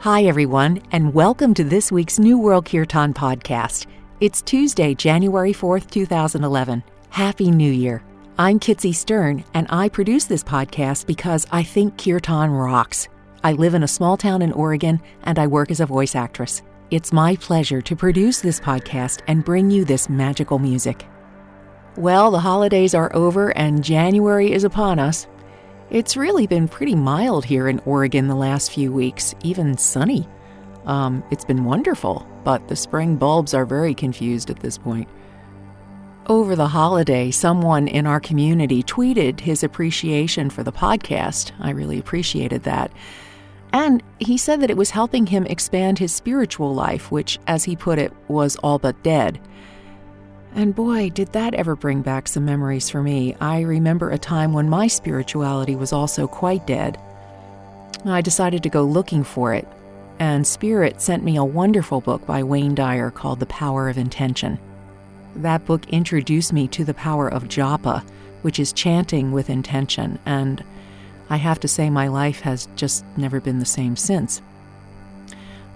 Hi, everyone, and welcome to this week's New World Kirtan podcast. It's Tuesday, January 4th, 2011. Happy New Year. I'm Kitsy Stern, and I produce this podcast because I think Kirtan rocks. I live in a small town in Oregon, and I work as a voice actress. It's my pleasure to produce this podcast and bring you this magical music. Well, the holidays are over and January is upon us. It's really been pretty mild here in Oregon the last few weeks, even sunny. Um, it's been wonderful, but the spring bulbs are very confused at this point. Over the holiday, someone in our community tweeted his appreciation for the podcast. I really appreciated that. And he said that it was helping him expand his spiritual life, which, as he put it, was all but dead. And boy, did that ever bring back some memories for me. I remember a time when my spirituality was also quite dead. I decided to go looking for it, and Spirit sent me a wonderful book by Wayne Dyer called The Power of Intention. That book introduced me to the power of japa, which is chanting with intention, and I have to say my life has just never been the same since.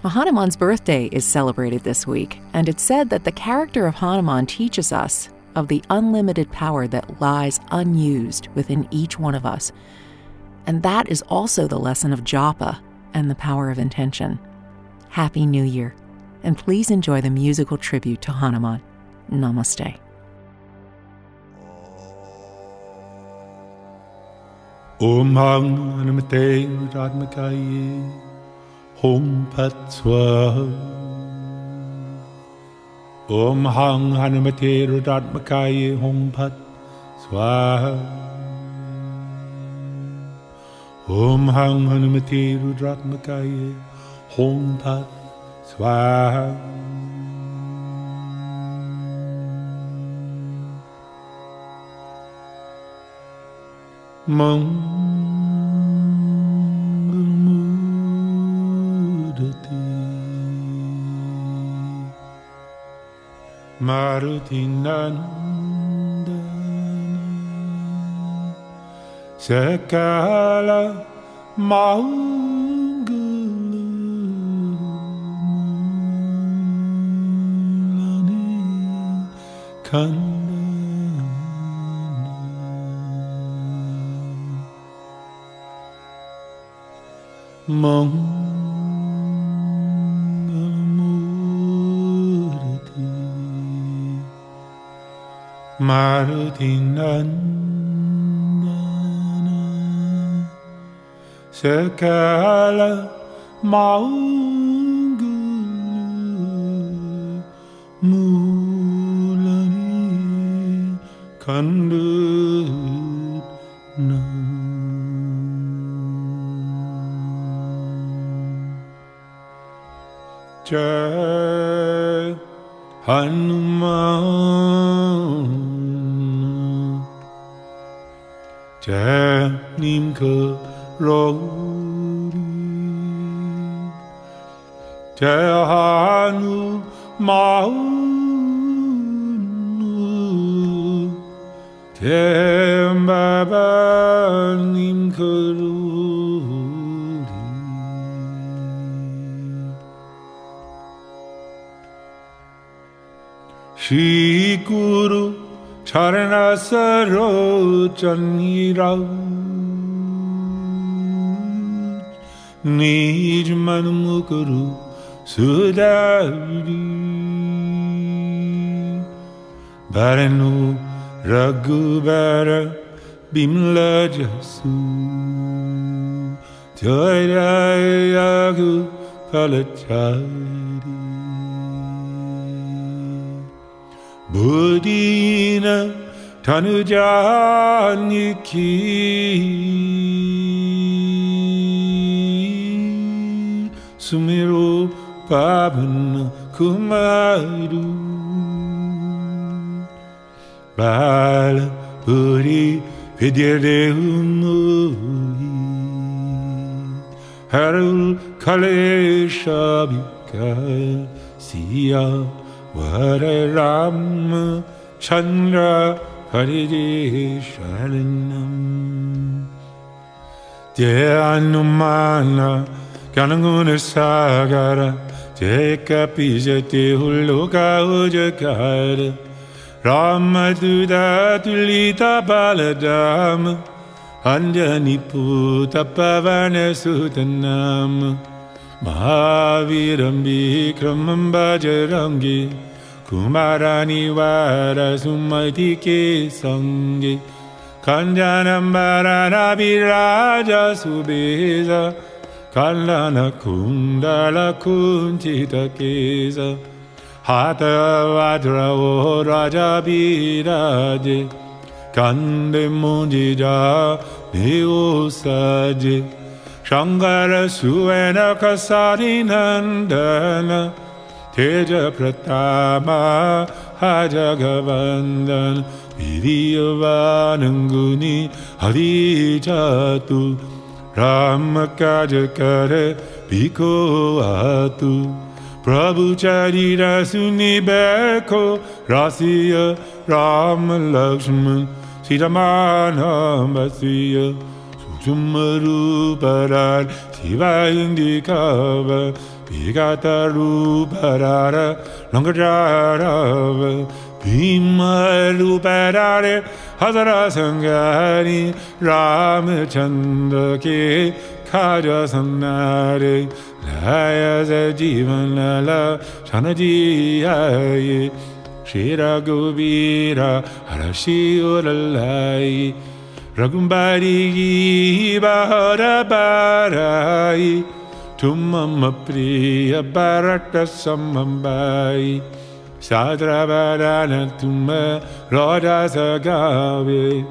Hanuman's birthday is celebrated this week, and it's said that the character of Hanuman teaches us of the unlimited power that lies unused within each one of us. And that is also the lesson of japa and the power of intention. Happy New Year, and please enjoy the musical tribute to Hanuman. Namaste. Om Radmakaye Hom Pat Swaha Om Hang Hanamate Rudatmakaye Hom Pat Swaha Om Hang Hanamate Rudratmakaye Hom Pat Swaha Mong Marutinandana Sekala Mangalani Kandana Mong Marudinandana Sekala Maungulu Mulani Kanduna Jai Hanuman Karori Jahanu Maunu Tembabanim Karori Shri Guru Charana Sarochanira Nij निर्मन्मुकुरु सुदावि भरनु Raghubar Bimal जसु Jayu फलचारि बुदीन तनुजानिकी Sumiro Pavana Kumaru Bala Puri Vidyadehu Harul Kaleshabika Siya Hare Ram Chandra Hare Sharanam 가는군을 사가라. 제까 삐졌대 홀로 가오저 가라. 라마두다 둘리다 발라담 안전히 부답바바네 수단남 마하비람 비크럼 바저랑기. 구마라니 와라 숨마디게 성기. 간자남 바라나 비라자 수베자 갈라나쿵 달라쿵 지다케사 하타와드라오 라자비라제 간데문지자 네오사제 샹가라수에나 카사리난다나 대자프라타마 하자가반단 미디어바는군이 하디자뚜 Ram काज कर भिखो आतु। प्रभु प्रभुचारी सुनि बो रासिय राम लक्ष्म श्रीरमानयुपरार शिवा भिका तूपरार ला भीमरूप परार हजरा संगारी रामचंद्र के खाजा सन्नारे लाय जीवन ला सन जी आए श्री रघुबीरा हर शिव लाई रघुबारी बार बाराई तुम प्रिय बारट बाई شادربرانك ثم رادا سقاوي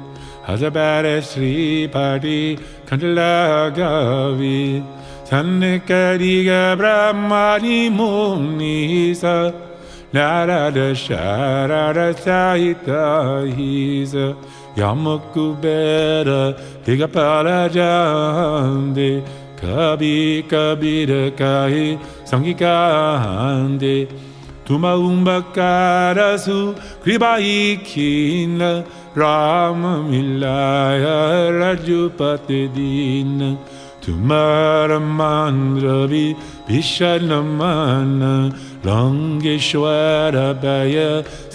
هذا بار شري بادي كندلا قاوي سنكريغ برماني مونيسا 나라라 샤라라 사이타히사 야먹구베라 디가 빨라잔데 가비 가비라 카히 성기가한데 तुमबकरसु कृबाईखीन राम मिलाय रजुपति दीन तुमर मान्द्रवि भीषण मन रङ्गेश्वर भय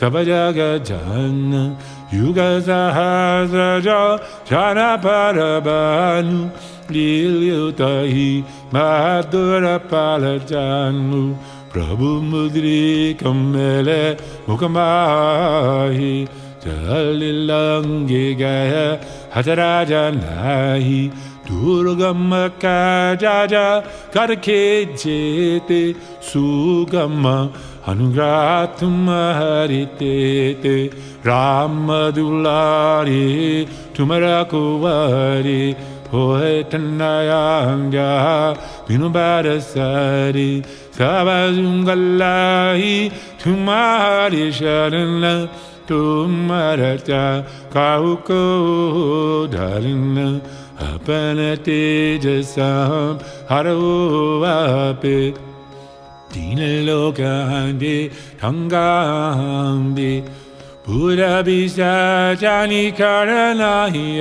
सब जग जन युग सहस्र जन पर बनु लील्युतहि माधुर पाल जानु प्रभुमुद्रिकं मेल भुकमाहि चले गजराजा नहि दुर्गम् कजा करके चेत सुगम अनुरा हरिते हरि तेत रम दुलारि तुमरा कुवरि Poetanayanga Vinubarasari Sabazungalahi Tumari Sharana Tumarata Kauko Darina Apana Tejasam Haro Ape Dina Lokahandi Tangambi Buddha Bisa Jani Karanahi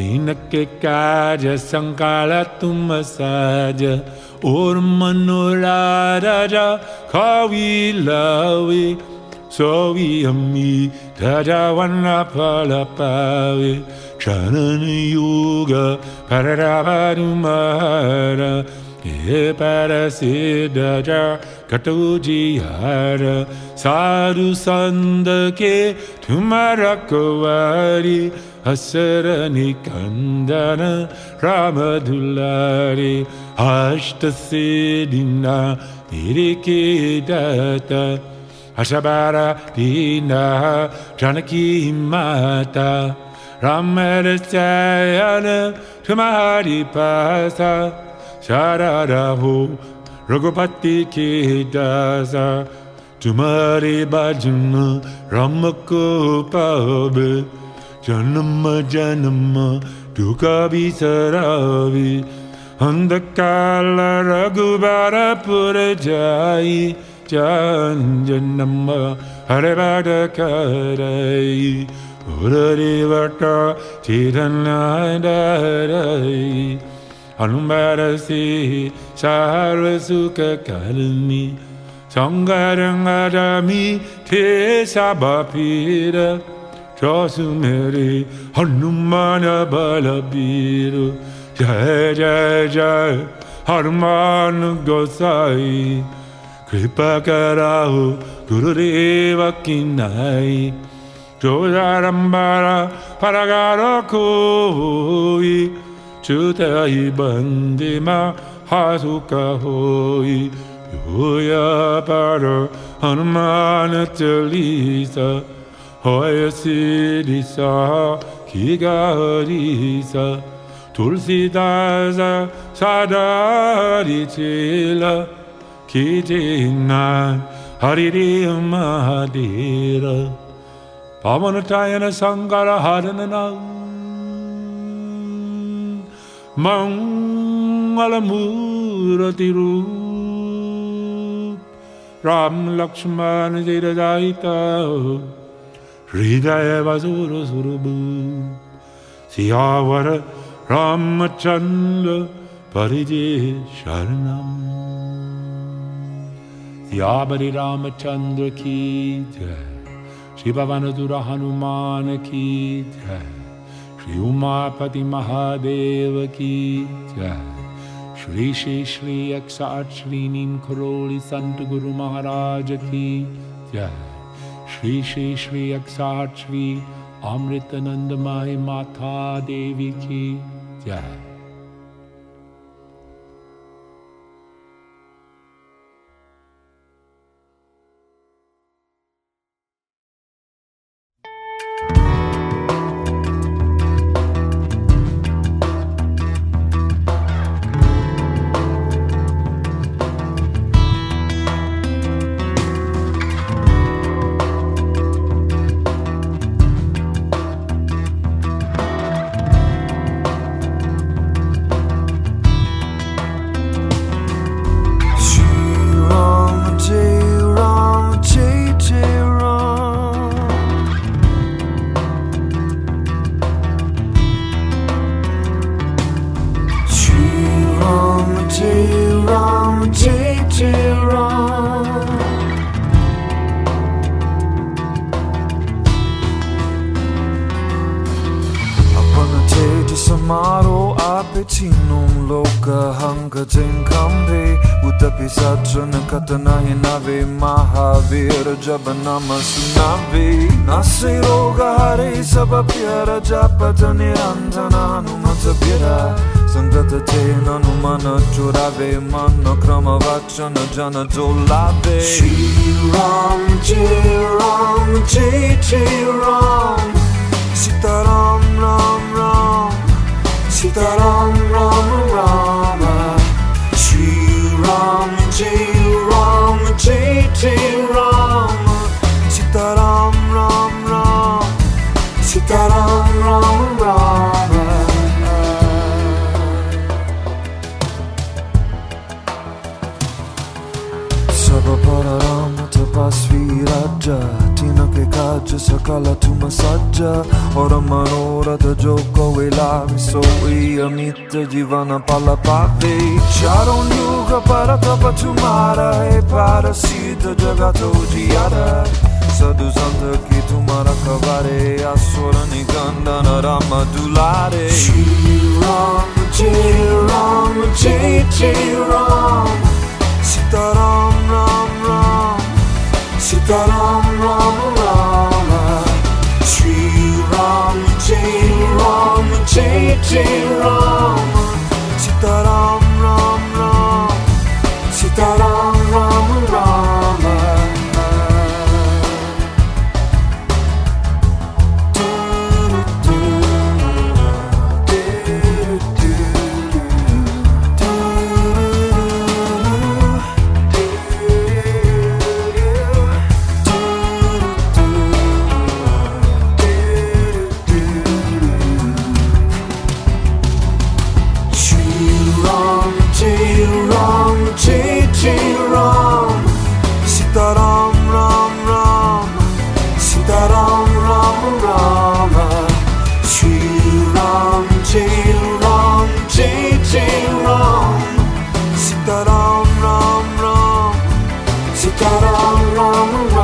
के काज संकाल तुम साज। और मनोरा खवी लवे, सोवी, अम्मी धरा वन्ना फल पावे। क्षणन युग परु महर हे पर से डरा कटु जी हर। सारु संद के तुम रखवारी حسرني كندنا رحمة الله عشت سيدنا ديركي داتا Haşabara dina canaki mata Ramel sayana tumari pasa. Şararahu Ragupati kidasa. Tumari bacını Ramakku pabe जन्म जन्म दुख भी सरावी अंधकाल रघुबार पुर जाई जन्म हरबाट करै उररिबाट चिरनाडरै हनुमारसि सर्वसुखकर्मी सङ्गरङ्गरमि थे सभफिर चौस मेरी हनुमान बलबीर जय जय जय हनुमान गोसाई कृप गरेवकी नै चोजा रम्बारा परा होइ बन्देमा हासु कि पार हनुमान चलिस 허여시리사 기가리사 둘시다자 사다리질라 기진나 하리리마디라 바모나타야나 상가라 하르나나 망알무라디루 राम लक्ष्मण जी हृदयवसुरसुरुभु सियावर रामचन्द्र परिजे शरणम्। सियावरि रामचन्द्र श्रीन्द्रिजे श्री पवन हनुमान की जय। श्री उमापति महादेव की जय। श्री श्री श्री अक्षाट श्रीनीम खरोड़ी संत गुरु महाराज की जय। श्री श्री श्री अक्षाट श्री अमृतानंदमय माता देवी की। जय jabanama sunave Nasi roga hare sabapyara japata nirantana hanumata bira Sangata te nanumana churave mana krama vachana jana dolave Shri Ram Jai cala tu massaggia Ora manora te gioco e lavi So i amite divana palla papi. Charon yuga para tapa tu mara E para si te jagato giara Sadu santa ki tu mara cavare Asura ni gandana rama dulare Chiram, chiram, chichiram Sitaram ram ram. Sitaram ram ram. Ram Jai Oh.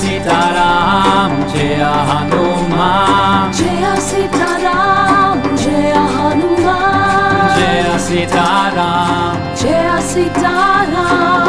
Sitaram जय हनुमान जय सीताराम जय हनुमान जय सीताराम जय Sitaram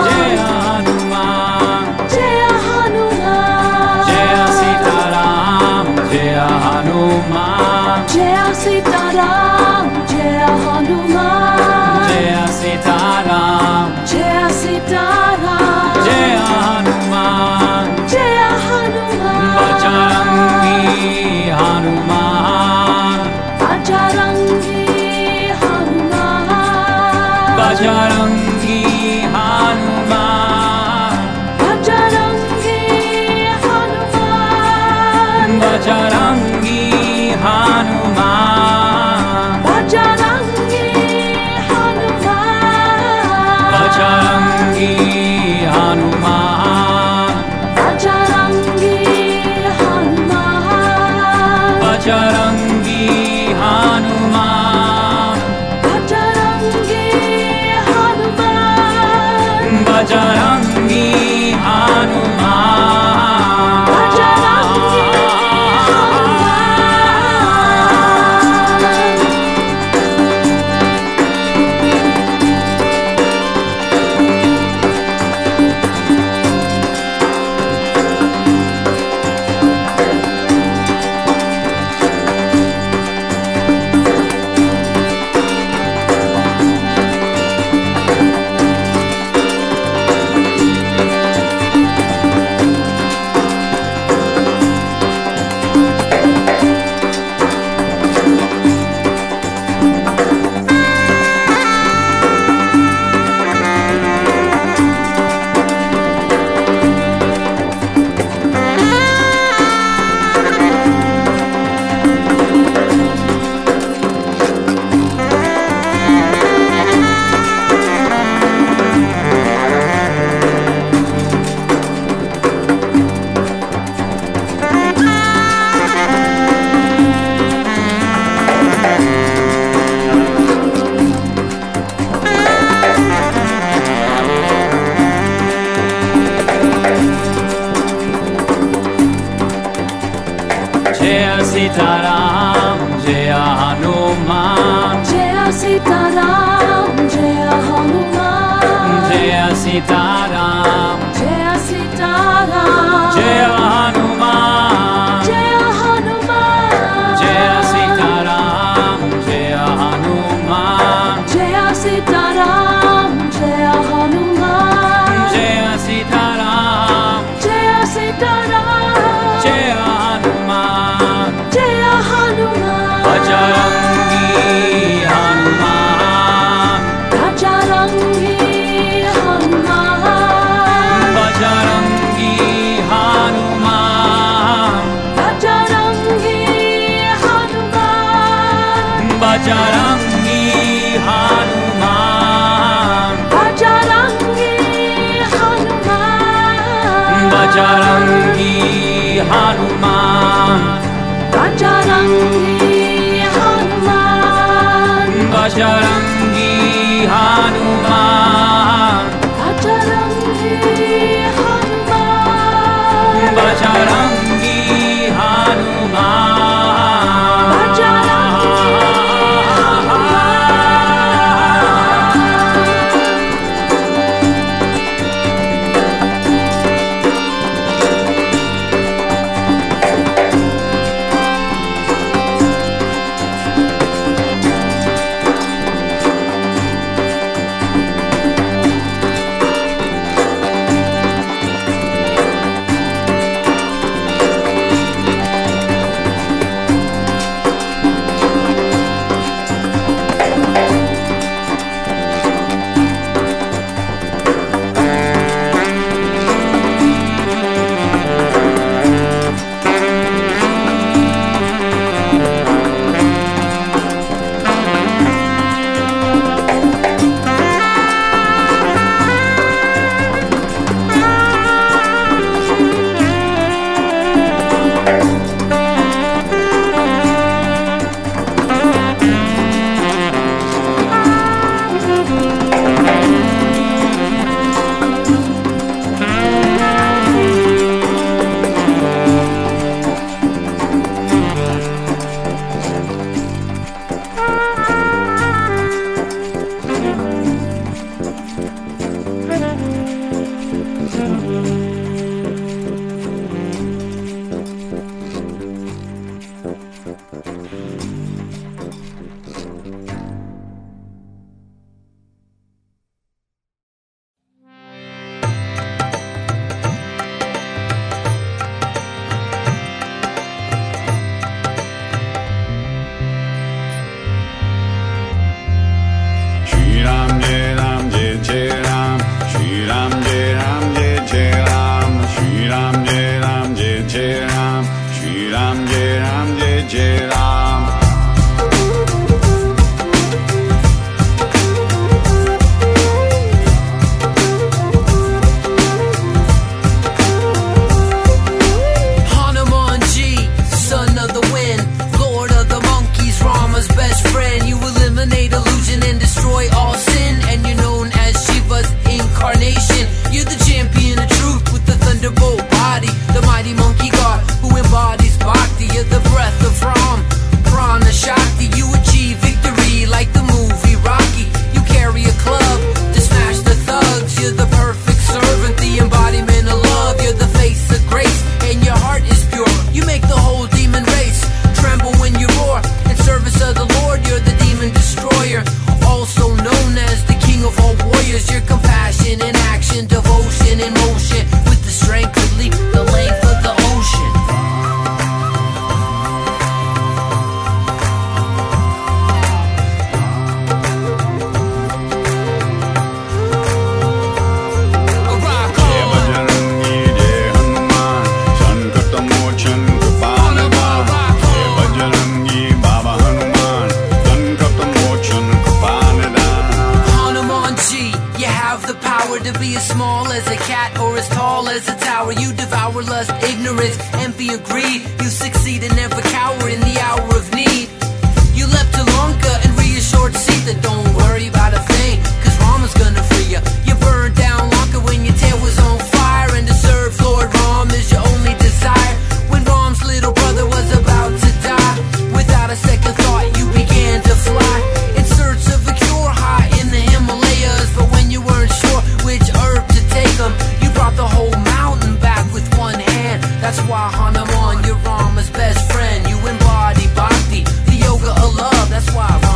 best friend. You embody bhakti, the yoga of love. That's why I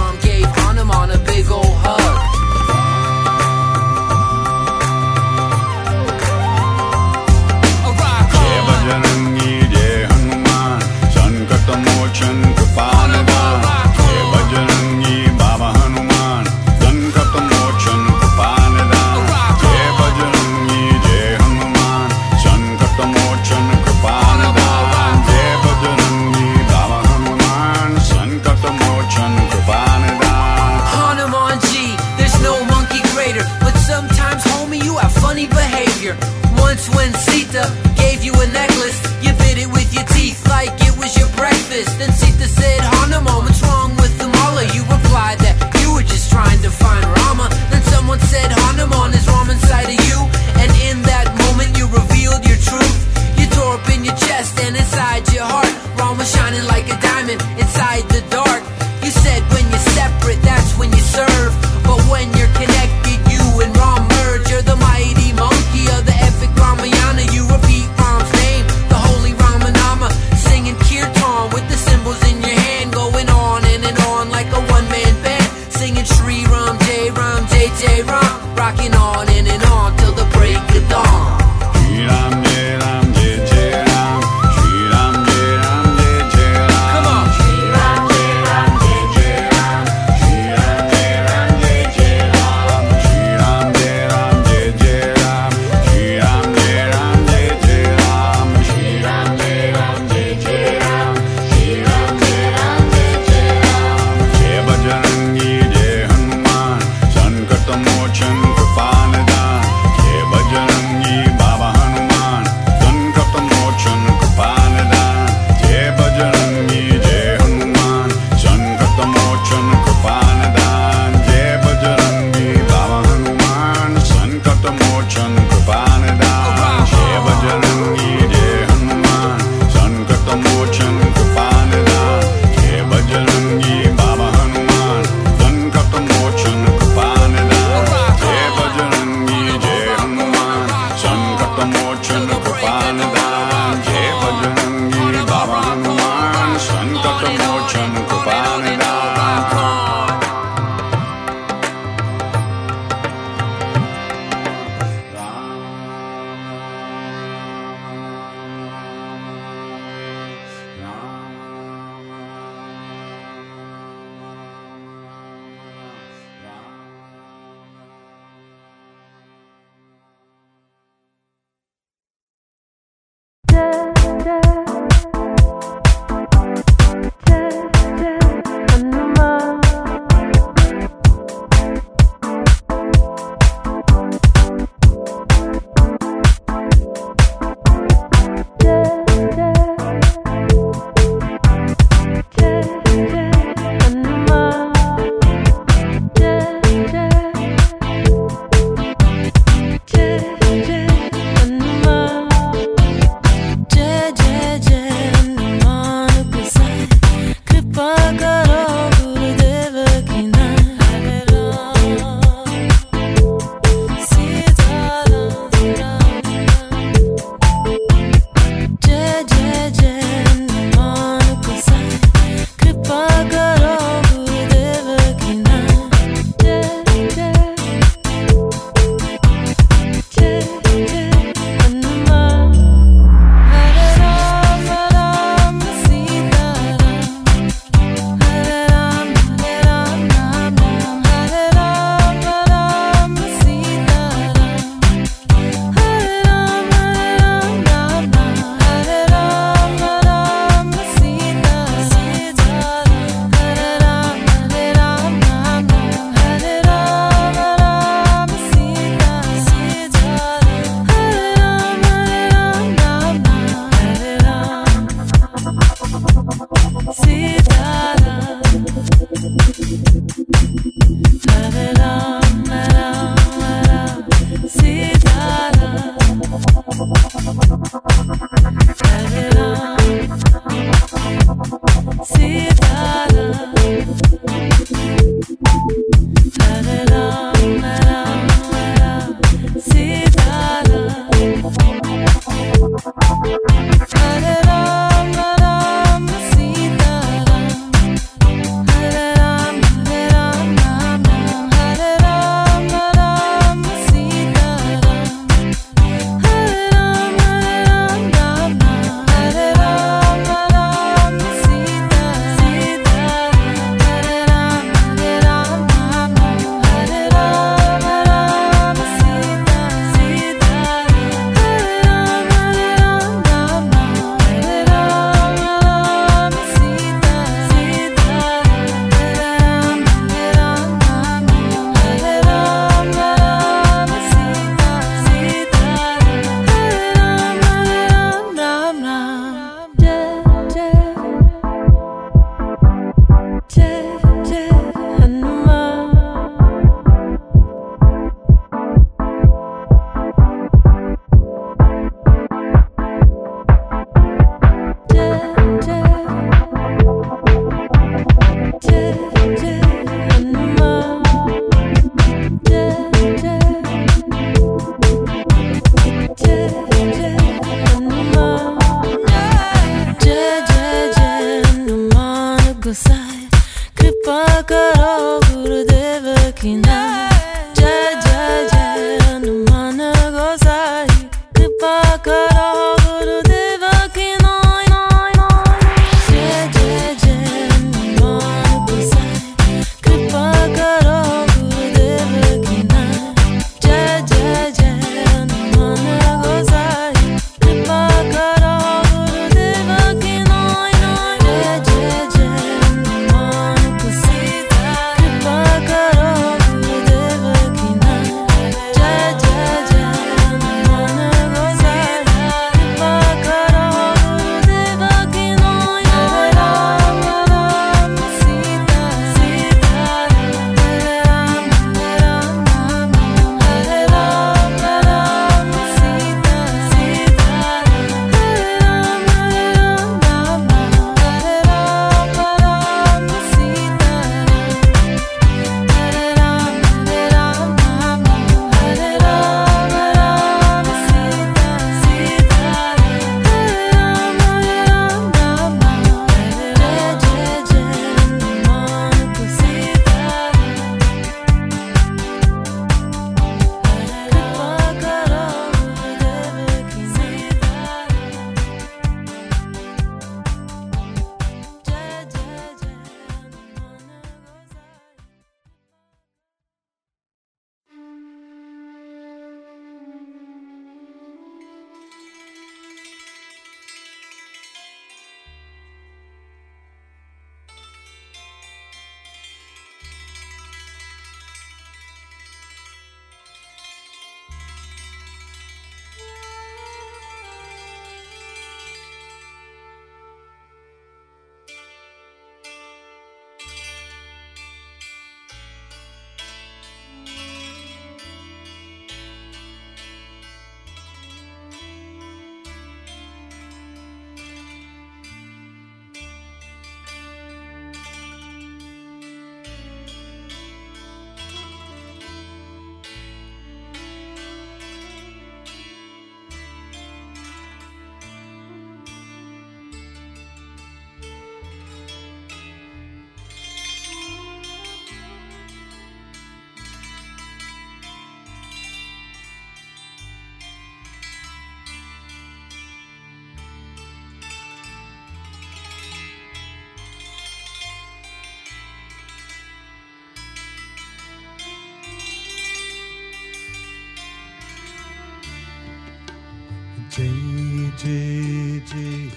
Jai Jai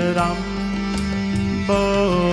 Sitaram Bolo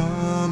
Oh. all